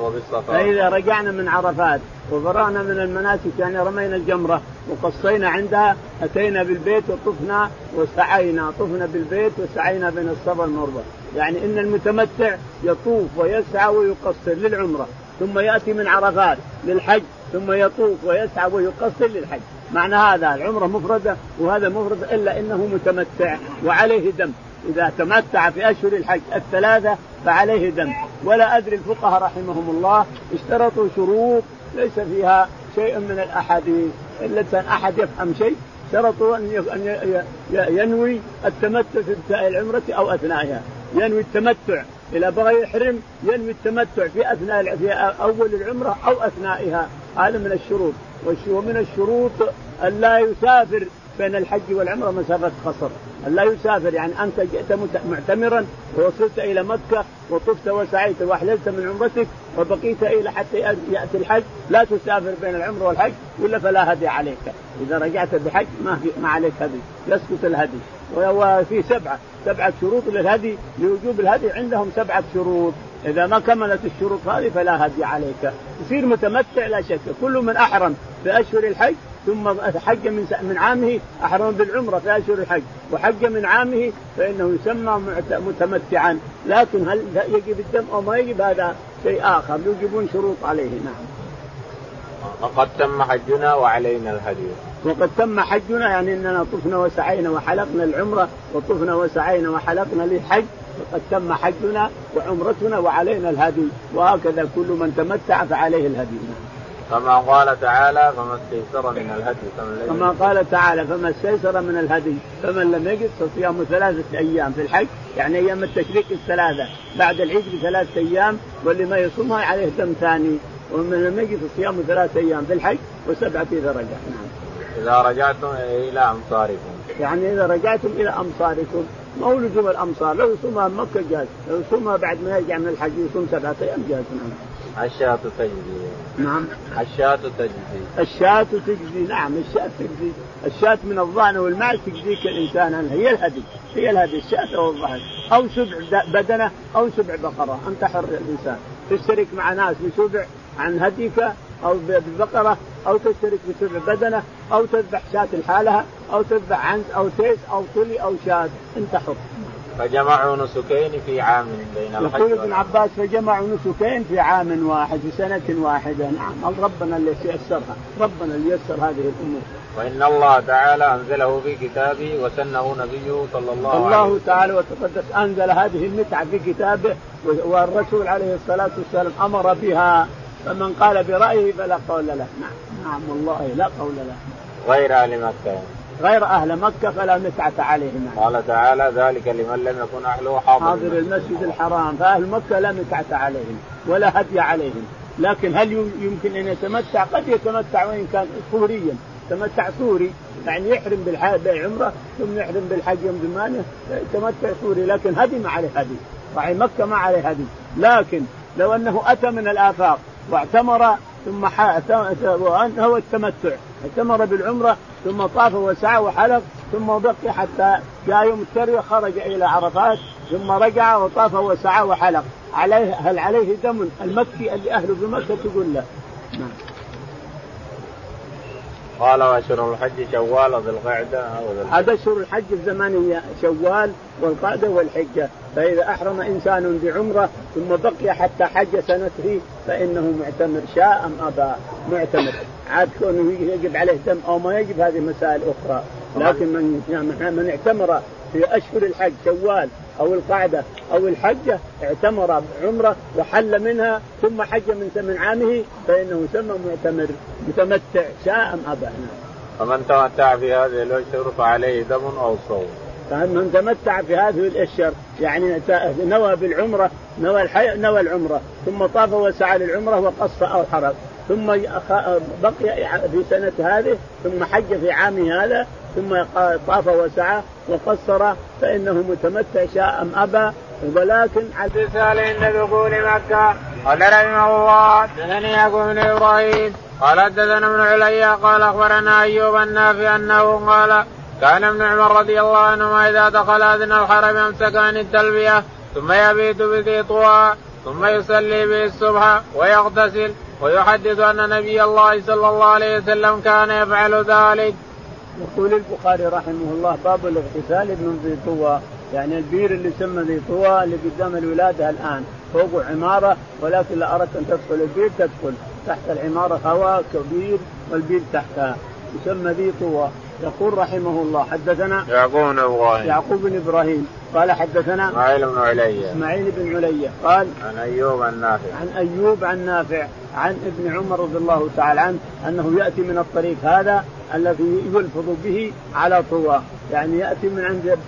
وبالصفا. فإذا رجعنا من عرفات وفرغنا من المناسك يعني رمينا الجمرة وقصينا عندها أتينا بالبيت وطفنا وسعينا، طفنا بالبيت وسعينا بين الصفا والمروة، يعني إن المتمتع يطوف ويسعى ويقصر للعمرة ثم يأتي من عرفات للحج ثم يطوف ويسعى ويقصر للحج. معنى هذا العمرة مفردة وهذا مفرد إلا إنه متمتع وعليه دم. إذا تمتع في أشهر الحج الثلاثة فعليه دم. ولا أدري الفقهاء رحمهم الله اشترطوا شروط ليس فيها شيء من الأحاديث. إلا أحد يفهم شيء شرطوا أن ينوي التمتع في العمرة أو أثنائها. ينوي التمتع. اذا بغى يحرم ينوي التمتع في أثناء في أول العمرة أو أثنائها هذا من الشروط. ومن الشروط أن لا يسافر بين الحج والعمرة مسافة قصر، أن لا يسافر يعني أنت جئت معتمرا ووصلت إلى مكة وطفت وسعيت وأحللت من عمرتك وبقيت إلى حتى يأتي الحج لا تسافر بين العمرة والحج ولا فلا هدي عليك، إذا رجعت بحج ما ما عليك هدي، يسقط الهدي، وفي سبعة سبعة شروط للهدي لوجوب الهدي عندهم سبعة شروط، إذا ما كملت الشروط هذه فلا هدي عليك، تصير متمتع لا شك، كل من أحرم في أشهر الحج ثم حج من من عامه أحرم بالعمرة في أشهر الحج وحج من عامه فإنه يسمى متمتعا. لكن هل يجب الدم أو ما يجب؟ هذا شيء آخر. يوجبون شروط عليه نعم. وقد تم حجنا وعلينا الهدي. وقد تم حجنا يعني إننا طفنا وسعينا وحلقنا العمرة وطفنا وسعينا وحلقنا للحج وقد تم حجنا وعمرتنا وعلينا الهدي وهكذا كل من تمتع فعليه الهدي نعم. كما قال تعالى فما استيسر من الهدي كما قال تعالى فما استيسر من الهدي فمن لم يجد فصيام ثلاثة أيام في الحج يعني أيام التشريق الثلاثة بعد العيد بثلاثة أيام واللي ما يصومها عليه دم ثاني ومن لم يجد فصيام ثلاثة أيام في الحج وسبعة إذا رجع نعم. إذا رجعتم إلى أمصاركم. يعني إذا رجعتم إلى أمصاركم ما هو لزوم الأمصار؟ لو يصومها مكة جاز لو يصومها بعد ما يرجع من الحج يصوم سبعة أيام جاز نعم. الشاة تجزي. نعم. الشاة تجزي. الشاة تجزي. نعم الشاة تجزي. الشاة من الظان والمعز تجزيك الإنسان هي الهدي. هي الهدي الشاة والظهر أو سبع بدنة أو سبع بقرة. أنت حر الإنسان. تشترك مع ناس بسبع عن هديك أو ببقره أو تشترك بسبع بدنه أو تذبح شاة لحالها أو تذبح عنز أو تيس أو طلي أو شاة. انت حر فجمعوا نسكين في عام بين الحج يقول ابن عباس فجمعوا نسكين في عام واحد في سنة واحدة. نعم. ربنا اللي يسرها ربنا اللي يسر هذه الأمور. وإن الله تعالى أنزله في كتابه وسنه نبيه صلى الله عليه وسلم. الله تعالى وتقدس أنزل هذه المتعة في كتابه والرسول عليه الصلاة والسلام أمر بها. فمن قال برأيه فلا قول له. نعم. نعم والله لا قول له. غير أهل مكة. غير أهل مكة فلا متعة عليهم قال تعالى ذلك لمن لم يكن أهله حاضر حاضر المسجد الحرام. فأهل مكة لا متعة عليهم ولا هدي عليهم. لكن هل يمكن أن يتمتع؟ قد يتمتع وإن كان صوريا تمتع صوري يعني يحرم بالعمره ثم يحرم بالحج يوم ثمانيه تمتع صوري لكن هدي ما عليه هدي. صحيح مكة ما عليه هدي. لكن لو أنه أتى من الآفاق واعتمر ثم هو التمتع. اعتمر بالعمرة ثم طاف وسعى وحلق ثم بقي حتى جاء يوم الترويه خرج إلى عرفات ثم رجع وطاف وسعى وحلق عليه هل عليه دم المكي اللي اهله بمكة تقول له؟ نعم. قال واشهر الحج شوال وذي القعدة هذا أشهر الحج الزمانيه شوال والقعدة والحجة. فإذا أحرم إنسان بعمرة ثم بقي حتى حج سنته فإنه معتمر شاء أم أبى؟ معتمر. عاد كونه يجب عليه دم أو ما يجب هذه مسائل أخرى. لكن من من اعتمر في أشهر الحج شوال أو القعدة أو الحجة اعتمر عمره وحل منها ثم حج من من عامه فإنه يسمى معتمر متمتع شاء أم أبى. فمن تمتع في هذه الأشهر فعليه دم أو صوم. فمن تمتع في هذه الأشهر يعني نوى بالعمرة نوى الحي... نوى العمرة ثم طاف وسعى للعمرة وقص أو حرق ثم بقي في سنة هذه ثم حج في عامه هذا ثم طاف وسعى وقصر فإنه متمتع شاء أم أبى ولكن حدث عند دخول مكة قال رحمه الله حدثني يعقوب بن إبراهيم قال حدثنا ابن عليا قال أخبرنا أيوب النافع أنه قال كان ابن عمر رضي الله عنهما إذا دخل أذن الحرم أمسك عن التلبية ثم يبيت بذي طوى ثم يصلي به الصبح ويغتسل ويحدث أن نبي الله صلى الله عليه وسلم كان يفعل ذلك. يقول البخاري رحمه الله باب الاغتسال من ذي طوى. يعني البير اللي يسمى ذي طوى اللي قدام الولادة الآن. فوق عمارة ولكن لا اردت أن تدخل. البير تدخل. تحت العمارة هواء كبير والبير تحتها. يسمى ذي طوى. يقول رحمه الله حدثنا يعقوب بن إبراهيم. يعقوب بن إبراهيم. قال حدثنا إسماعيل بن علي. إسماعيل بن علي. قال عن أيوب عن نافع. عن أيوب عن نافع. عن ابن عمر رضي الله تعالى عنه أنه يأتي من الطريق هذا الذي يلفظ به على طوى. يعني يأتي من عند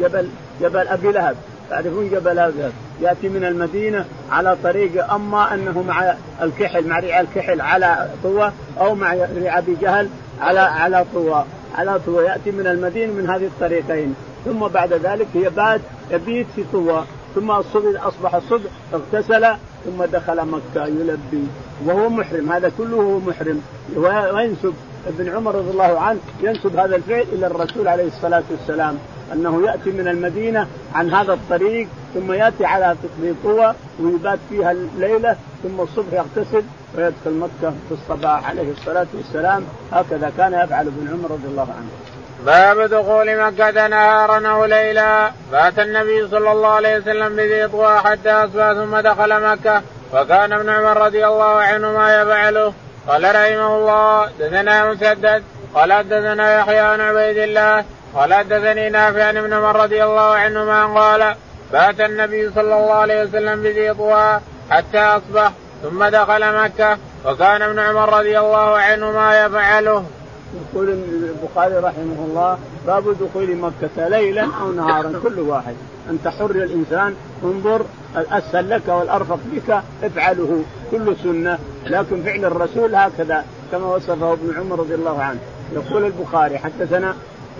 جبل جبل أبي لهب. تعرفون جبل هذا يأتي من المدينة على طريق أما أنه مع الكحل مع ريع الكحل على طوى أو مع ريع أبي جهل على على طوى. على طوى. يأتي من المدينة من هذه الطريقين. ثم بعد ذلك يبات يبيت في طوى. ثم الصبح أصبح الصبح اغتسل ثم دخل مكة يلبي وهو محرم. هذا كله هو محرم. وينسب ابن عمر رضي الله عنه ينسب هذا الفعل إلى الرسول عليه الصلاة والسلام أنه يأتي من المدينة عن هذا الطريق ثم يأتي على طوى ويبات فيها الليلة ثم الصبح يغتسل ويدخل مكة في الصباح عليه الصلاة والسلام. هكذا كان يفعل ابن عمر رضي الله عنه. باب دخول مكة نهارا أو ليلا فأتى النبي صلى الله عليه وسلم بذي طوى حتى أصبح ثم دخل مكة. وكان ابن عمر رضي الله عنهما يفعله. قال رحمه الله دثنا مسدد. قال حدثنا يحيى عن عبيد الله. قال حدثني نافع عن ابن عمر رضي الله عنهما قال. بات النبي صلى الله عليه وسلم بذي طوى حتى أصبح ثم دخل مكة. وكان ابن عمر رضي الله عنهما يفعله. يقول البخاري رحمه الله باب دخول مكة ليلا أو نهارا كل واحد. أنت حر الإنسان انظر الأسهل لك والأرفق بك افعله. كل سنة. لكن فعل الرسول هكذا كما وصفه ابن عمر رضي الله عنه. يقول البخاري حدثنا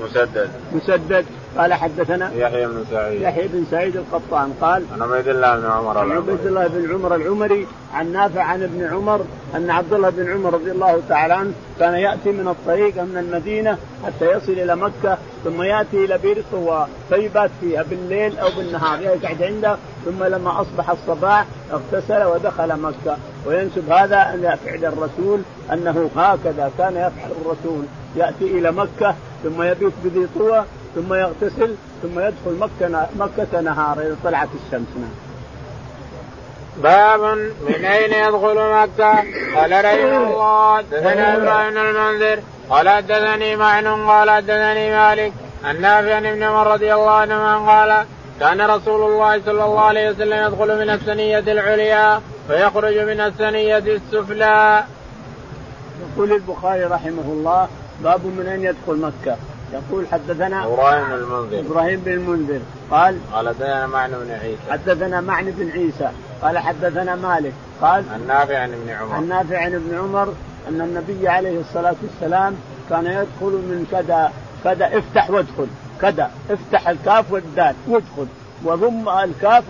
مسدد. مسدد. قال حدثنا يحيى بن سعيد. يحيى بن سعيد القطان قال عن عبيد الله بن عمر عن عبيد الله بن عمر العمري عن نافع عن ابن عمر أن عبد الله بن عمر رضي الله تعالى عنه كان يأتي من الطريق من المدينة حتى يصل إلى مكة ثم يأتي إلى بئر طوى فيبات فيها بالليل أو بالنهار يقعد عنده ثم لما أصبح الصباح اغتسل ودخل مكة. وينسب هذا إلى فعل الرسول أنه هكذا كان يفعل الرسول. يأتي إلى مكة ثم يبيت بذي طوى ثم يغتسل ثم يدخل مكة مكة نهارا إذا طلعت الشمس نعم. باب من أين يدخل مكة؟ قال رحمه الله حدثنا إبراهيم المنذر قال حدثني معن قال حدثني مالك عن نافع ابن عمر رضي الله عنهما قال كان رسول الله صلى الله عليه وسلم يدخل من الثنية العليا ويخرج من الثنية السفلى. يقول البخاري رحمه الله باب من أين يدخل مكة؟ يقول حدثنا إبراهيم بن المنذر. إبراهيم بن المنذر. قال قال حدثنا معن بن عيسى. حدثنا معن بن عيسى. قال حدثنا مالك. قال عن نافع عن ابن عمر. عن نافع عن ابن عمر أن النبي عليه الصلاة والسلام كان يدخل من كذا كذا افتح وادخل. كذا افتح الكاف والدال وادخل. وضم الكاف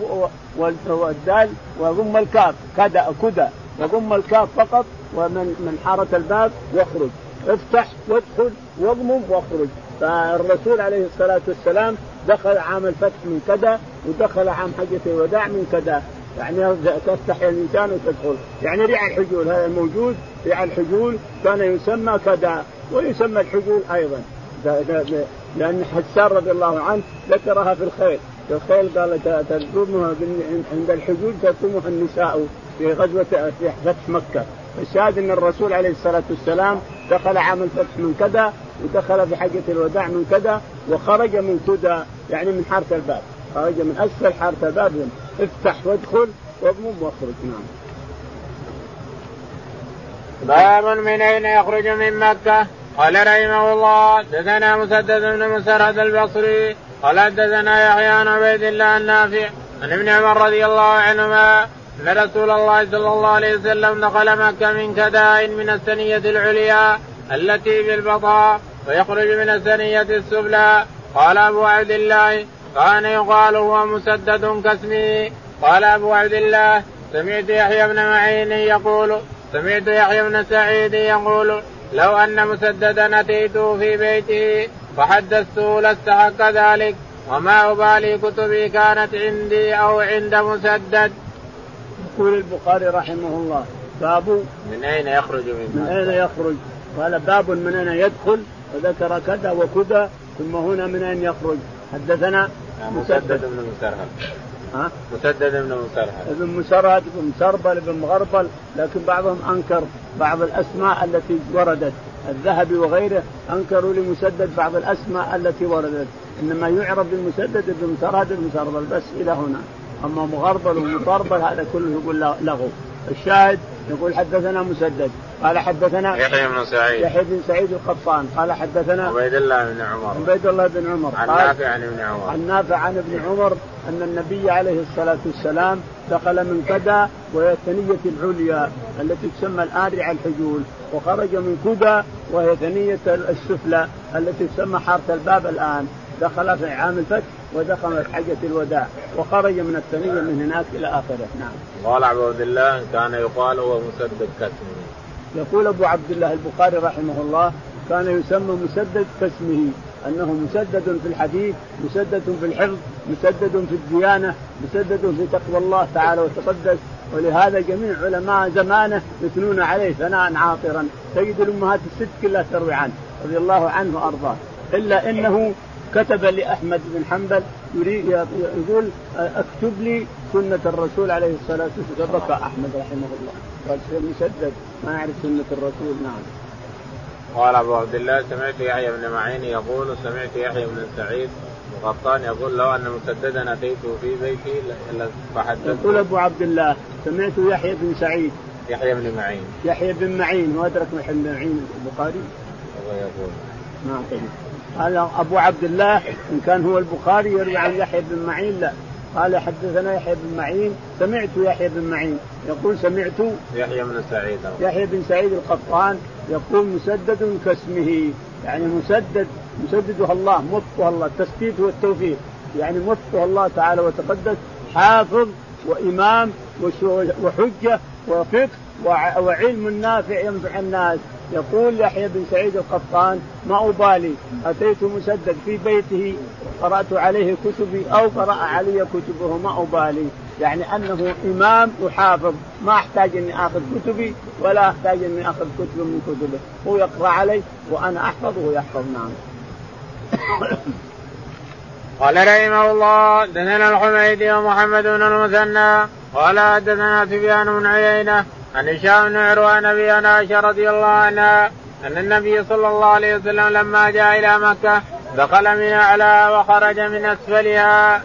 والدال وضم الكاف. كذا كذا وضم الكاف فقط ومن من حارة الباب يخرج. افتح وادخل واضمم واخرج. فالرسول عليه الصلاة والسلام دخل عام الفتح من كذا ودخل عام حجة الوداع من كذا. يعني تفتح الانسان وتدخل. يعني ريع الحجول هذا الموجود ريع الحجول كان يسمى كذا ويسمى الحجول أيضا. لأن حسان رضي الله عنه ذكرها في الخيل. في الخيل قال تقومها عند الحجول تقومها النساء في غزوه في فتح مكة. الشاهد إن الرسول عليه الصلاة والسلام دخل عام الفتح من كذا ودخل في حجة الوداع من كذا وخرج من كذا يعني من حارة الباب. خرج من أسفل حارة الباب افتح وادخل واضمم واخرج. نعم. باب من أين يخرج من مكة؟ قال رحمه الله دثنا مسدد بن مسرد البصري قال حدثنا يحيى عن عبيد الله النافع عن ابن عمر رضي الله عنهما أن رسول الله صلى الله عليه وسلم دخل مكة من كداء من الثنية العليا التي بالبطاء ويخرج من الثنية السفلى قال أبو عبد الله كان يقال هو مسدد كاسمه قال أبو عبد الله سمعت يحيى بن معين يقول سمعت يحيى بن سعيد يقول لو أن مسددا اتيته في بيته فحدثته لاستحق ذلك وما أبالي كتبي كانت عندي أو عند مسدد. يقول البخاري رحمه الله باب من أين يخرج من, من أين يخرج؟ قال باب من أين يدخل؟ وذكر كذا وكذا ثم هنا من أين يخرج؟ حدثنا مسدد. بن مسرهد. ها؟ مسدد بن مسرهد. ابن مسرهد ابن مسربل ابن مغربل لكن بعضهم أنكر بعض الأسماء التي وردت. الذهبي وغيره أنكروا لمسدد بعض الأسماء التي وردت. إنما يعرف بالمسدد ابن مسرهد ابن مسربل بس إلى هنا. أما مغربل ومطربل هذا كله يقول لغو الشاهد يقول حدثنا مسدد قال حدثنا يحيى بن سعيد. يحيى بن سعيد القطان قال حدثنا عبيد الله بن عمر. عبيد الله بن عمر. عن نافع عن ابن عمر. عن نافع عن ابن عمر أن النبي عليه الصلاة والسلام دخل من كدا وهي الثنية العليا التي تسمى الان رع الحجول وخرج من كدا وهي ثنية السفلى التي تسمى حارة الباب الآن. دخل في عام الفتح ودخل حجة الوداع وخرج من الثنية من هناك إلى آخره. نعم. قال أبو عبد الله كان يقال هو مسدد كاسمه يقول أبو عبد الله البخاري رحمه الله كان يسمى مسدد كاسمه أنه مسدد في الحديث مسدد في الحفظ مسدد في الديانة مسدد في تقوى الله تعالى وتقدس. ولهذا جميع علماء زمانه يثنون عليه ثناء عاطرا. تجد الأمهات الست كلها تروي عنه رضي الله عنه وأرضاه. إلا إنه كتب لأحمد بن حنبل يريد يقول أكتب لي سنة الرسول عليه الصلاة والسلام. فبكى أحمد رحمه الله. قال مسدد ما يعرف سنة الرسول نعم. قال أبو عبد الله سمعت يحيى بن معين يقول سمعت يحيى بن سعيد غطان يقول لو أن مسددا اتيته في بيتي فحدثت. يقول أبو عبد الله سمعت يحيى بن سعيد. يحيى بن معين. يحيى بن معين وأدرك يحيى بن معين البخاري. الله يقول. نعم. طيب قال أبو عبد الله إن كان هو البخاري يروي عن يحيى بن معين لا. قال حدثنا يحيى بن معين سمعت يحيى بن معين. يقول سمعت يحيى بن سعيد. يحيى بن سعيد القطان يقول مسدد كاسمه. يعني مسدد مسددها الله موفقها الله التسديد والتوفيق. يعني موفقها الله تعالى وتقدس حافظ وإمام وحجة وفقه وعلم نافع ينفع الناس. يقول يحيى بن سعيد القطان ما أبالي أتيت مسدد في بيته قرأت عليه كتبي أو قرأ علي كتبه ما أبالي. يعني أنه إمام وحافظ. ما أحتاج أني آخذ كتبي ولا أحتاج أني آخذ كتب من كتبه. هو يقرأ علي وأنا أحفظ وهو يحفظ نعم. [coughs] قال رحمه الله دثنا الحميدي ومحمد بن المثنى قال دثنا سفيان بن عيينة عن هشام بن عروة نبي عائشه رضي الله عنها أن النبي صلى الله عليه وسلم لما جاء إلى مكة دخل من اعلاها وخرج من أسفلها.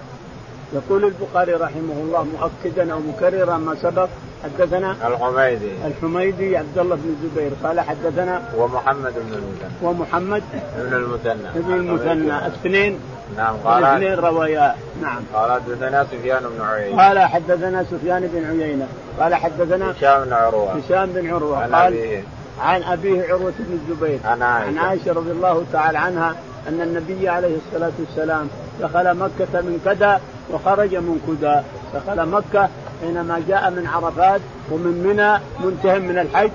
يقول البخاري رحمه الله مؤكدا أو مكررا ما سبق حدثنا الحميدي. الحميدي عبد الله بن الزبير قال حدثنا ومحمد بن المثنى. ومحمد بن المثنى. بن المثنى. الاثنين نعم قال الاثنين روايا. نعم. قال حدثنا سفيان بن عيينة. قال حدثنا سفيان بن عيينة. قال حدثنا هشام بن عروة. هشام بن عروة. عن قال أبيه. عن أبيه عروة بن الزبير. عن عائشة. عن عائشة رضي الله تعالى عنها أن النبي عليه الصلاة والسلام دخل مكة من كدأ وخرج من كدأ. دخل مكة حينما جاء من عرفات ومن منى منتهى من الحج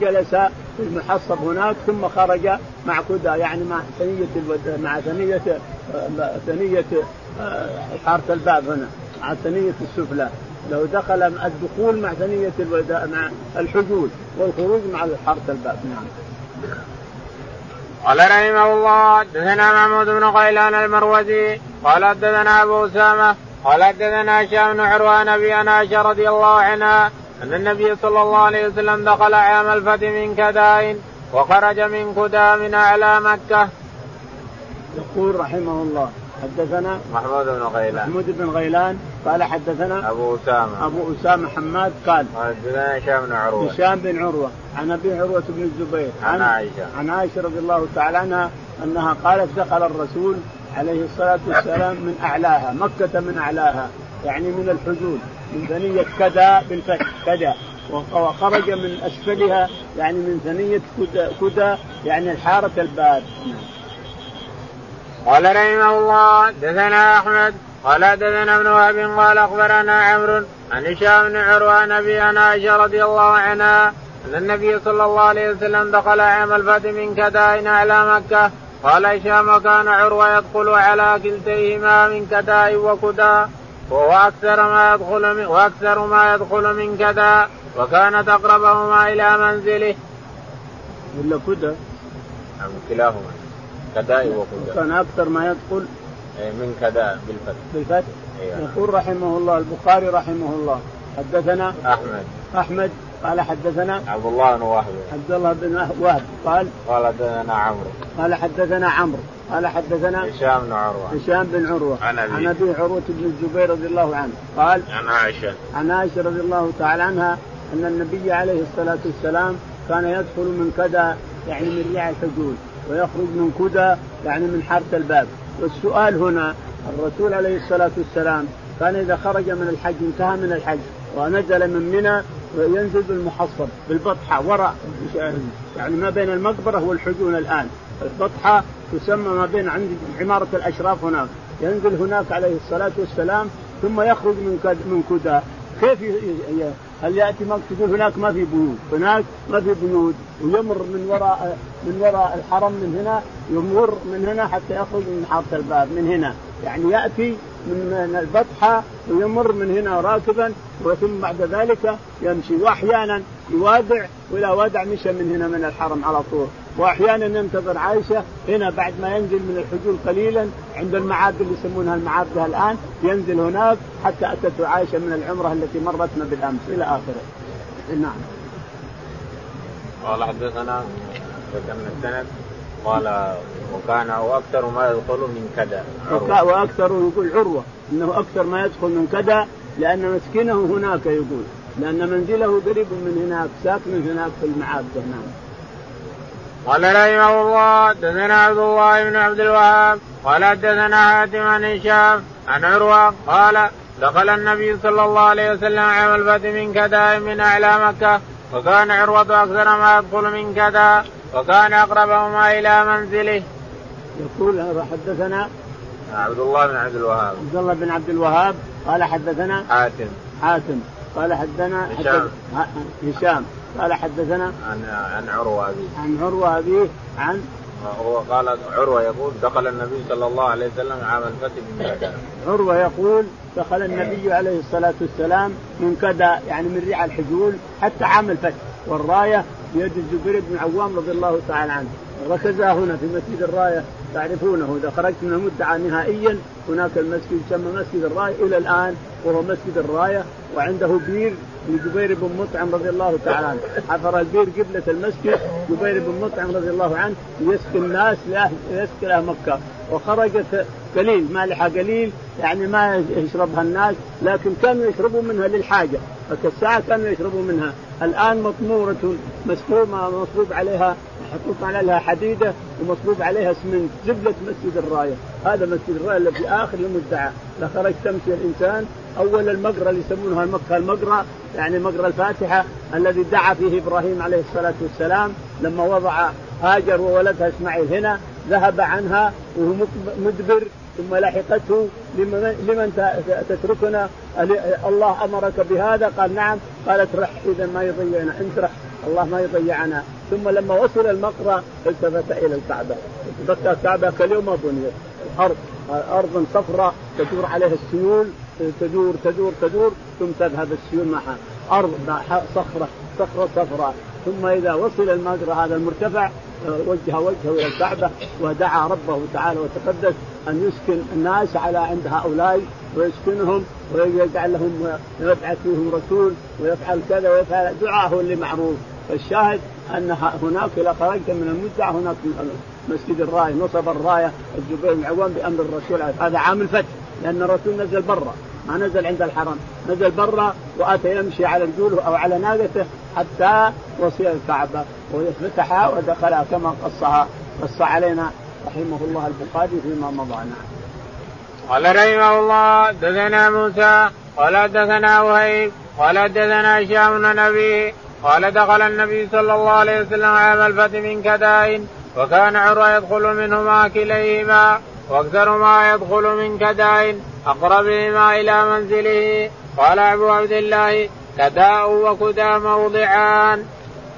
جلس في المحصب هناك ثم خرج مع كدأ. يعني مع ثنية الود... مع ثنية ثنية آه، حارة الباب هنا مع ثنية السفلى. لو دخل الدخول مع ثنية الوداع مع الحجول والخروج مع حارة الباب. نعم. قال رحمه الله حدثنا محمود بن غيلان المروزي قال حدثنا أبو أسامة قال حدثنا هشام بن عروان أبي عائشه رضي الله عنها أن النبي صلى الله عليه وسلم دخل عام الفتح من كدائن وخرج من كدا من أعلى مكة. يقول رحمه الله حدثنا محمود بن غيلان. محمود بن غيلان قال حدثنا أبو أسامة. أبو أسامة حماد قال حدثنا هشام بن عروة. هشام بن عروة. عن أبي عروة بن الزبير. عن عائشة. عن عائشة رضي الله تعالى عنها أنها قالت دخل الرسول عليه الصلاة والسلام من أعلاها مكة من أعلاها يعني من الحدود من ثنية كذا بالفتح كذا. وخرج من أسفلها يعني من ثنية كدا, كدا يعني الحاره الباب. قال رحمه الله دثنا أحمد قال دثنا ابن وهب قال أخبرنا عمرو عن هشام بن عروة عن أبي عائشة رضي الله عنها أن النبي صلى الله عليه وسلم دخل عام الفتح من كدائن اعلى مكة قال هشام وكان عروة يدخل على كلتيهما من كداء وكدا وهو أكثر ما يدخل من وأكثر ما يدخل من كدا وكانت اقربهما إلى منزله. ولا كدا؟ نعم كلاهما كداء وكدا. كان أكثر ما يدخل إيه، من كداء بالفتح. بالفتح؟ أيوة. يقول رحمه الله البخاري رحمه الله. حدثنا أحمد. أحمد. قال حدثنا عبد الله بن وهب. عبد الله بن وهب. قال قال حدثنا عمرو. قال حدثنا عمرو. قال حدثنا هشام بن عروة. هشام بن عروة. عن أبيه. عن ابي عروة بن الزبير رضي الله عنه. قال عن عائشة. عن عائشة رضي الله تعالى عنها أن النبي عليه الصلاة والسلام كان يدخل من كدا يعني من ريع الحجول ويخرج من كدا يعني من حارة الباب. والسؤال هنا الرسول عليه الصلاة والسلام كان إذا خرج من الحج انتهى من الحج ونزل من منى وينزل بالمحصب بالبطحة وراء يعني ما بين المقبرة والحجون الآن. البطحة تسمى ما بين عند عمارة الأشراف هناك. ينزل هناك عليه الصلاة والسلام ثم يخرج من من كدا كيف هل يأتي مقصد هناك؟ ما في بيوت. هناك ما في بيوت. ويمر من وراء من وراء الحرم من هنا يمر من هنا حتى يخرج من حارة الباب من هنا. يعني يأتي من البطحه ويمر من هنا راكبا وثم بعد ذلك يمشي واحيانا يوادع واذا وادع مشى من هنا من الحرم على طول واحيانا ينتظر عائشة هنا بعد ما ينزل من الحجول قليلا عند المعابد اللي يسمونها المعابد الآن ينزل هناك حتى اتته عائشة من العمرة التي مرتنا بالأمس إلى آخره. نعم. قال حدثنا قال وكان وأكثر ما يدخل من كذا. وأكثر يقول عروة إنه أكثر ما يدخل من كذا لأن مسكنه هناك يقول. لأن منزله قريب من هناك ساكن هناك في المعابد نعم. قال رحمه الله حدثنا عبد الله بن عبد الوهاب قال حدثنا حاتم عن هشام عن عروة قال دخل النبي صلى الله عليه وسلم عام الفتح من كذا من أعلى مكة وكان عروة أكثر ما يدخل من كذا. وكان أقربهما إلى منزله. يقول حدثنا عبد الله بن عبد الوهاب. عبد الله بن عبد الوهاب. قال حدثنا حاتم. حاتم. قال حدثنا هشام. هشام. قال حدثنا عن عن عروة أبيه. عن عروة أبيه عن هو قال عروة يقول دخل النبي صلى الله عليه وسلم عام الفتح من كذا عروة يقول دخل النبي عليه الصلاة والسلام من كذا يعني من ريع الحجول حتى عام الفتح. والراية بيد الزبير بن عوام رضي الله تعالى عنه. ركزها هنا في مسجد الراية تعرفونه إذا خرجت من المدعى نهائيا هناك المسجد يسمى مسجد الراية إلى الآن وهو مسجد الراية وعنده بير لجبير بن مطعم رضي الله تعالى عنه. حفر البير قبلة المسجد جبير بن مطعم رضي الله عنه يسقي الناس يسقي أهل مكة. وخرجت قليل مالحة قليل يعني ما يشربها الناس لكن كانوا يشربوا منها للحاجة. فكالساعة كانوا يشربوا منها. الآن مطمورة مسحومة مصبوب عليها محطوط عليها حديدة ومصبوب عليها اسمنت زبلة مسجد الراية. هذا مسجد الراية اللي في يوم الدعاء لخرج تمشي الإنسان أول المقرى اللي يسمونها المكة المقرى يعني مقرى الفاتحة الذي دعا فيه إبراهيم عليه الصلاة والسلام لما وضع هاجر وولدها إسماعيل هنا ذهب عنها وهو مدبر ثم لحقته لمن تتركنا الله أمرك بهذا؟ قال نعم. قالت رح إذا ما يضيعنا أنت رح الله ما يضيعنا. ثم لما وصل المقرى التفت إلى الكعبة. بكى الكعبة كاليوم ما بنيت. الأرض ارض صفراء تدور عليها السيول تدور تدور تدور ثم تذهب السيول معها. أرض صخرة صخرة صفراء. ثم إذا وصل المقرى هذا المرتفع وجه وجهه إلى الكعبة ودعا ربه تعالى وتقدس أن يسكن الناس على عند هؤلاء ويسكنهم ويجعل لهم ويبعث فيهم رسول ويفعل كذا ويفعل دعاءه اللي معروف فالشاهد ان هناك اذا خرجت من المدعى هناك مسجد الراية نصب الراية الزبير بن عوام بأمر الرسول هذا عام الفتح لأن الرسول نزل برا. ما نزل عند الحرم. نزل برا وأتى يمشي على رجوله أو على ناقته حتى وصل الكعبة. وفتحها ودخلها كما قصها. قص علينا رحمه الله البخاري فيما مضى نعم. قال رحمه الله دثنا موسى قال دثنا وهيب قال دثنا هشام بن قال دخل النبي صلى الله عليه وسلم عام الفتح من كدائن وكان عروه يدخل منهما كليهما. وأكثر ما يدخل من كدائن اقربهما إلى منزله قال أبو عبد الله كداء وكدى موضعان.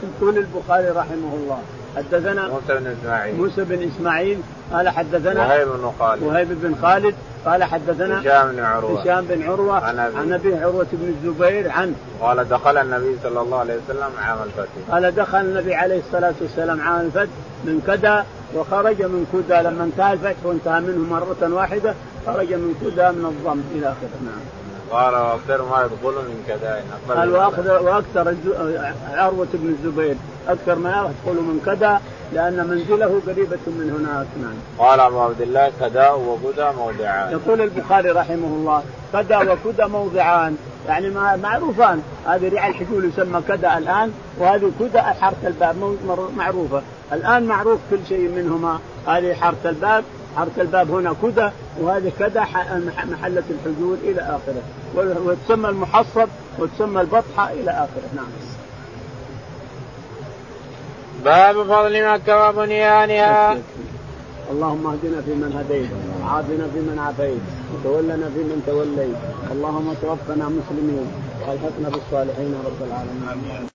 يقول البخاري رحمه الله حدثنا موسى بن إسماعيل. موسى بن إسماعيل قال حدثنا وهيب بن خالد. وهيب بن خالد قال حدثنا هشام بن عروة. هشام بن عروة عن أبي. عن ابيه عروة بن الزبير عن قال دخل النبي صلى الله عليه وسلم عام الفتح. قال دخل النبي عليه الصلاة والسلام عام الفتح من كدا وخرج من كدا لما انتهى الفتح وانتهى منه مرة واحدة خرج من كدا من الضم إلى آخره. نعم. قال وأكثر ما يدخل من كدائن قال وأكثر وأكثر عروة بن الزبير أكثر ما يدخل من كدا لأن منزله قريبة من هناك نعم. قال أبو عبد الله كدا وكدا موضعان. يقول البخاري رحمه الله كدا وكدا موضعان. يعني معروفان. هذه رعى الحجول يسمى كدا الآن وهذه كدا حارة الباب معروفة. الآن معروف كل شيء منهما هذه حارة الباب. حرة الباب هنا كدى وهذه كدى محلة الحجول إلى آخره. وتسمى المحصب وتسمى البطحة إلى آخره. نعم. باب فضل مكة وبنيانها اللهم اهدنا فيمن هديت وعافنا فيمن عافيت وتولنا فيمن توليت. اللهم توفنا مسلمين وألحقنا بالصالحين رب العالمين.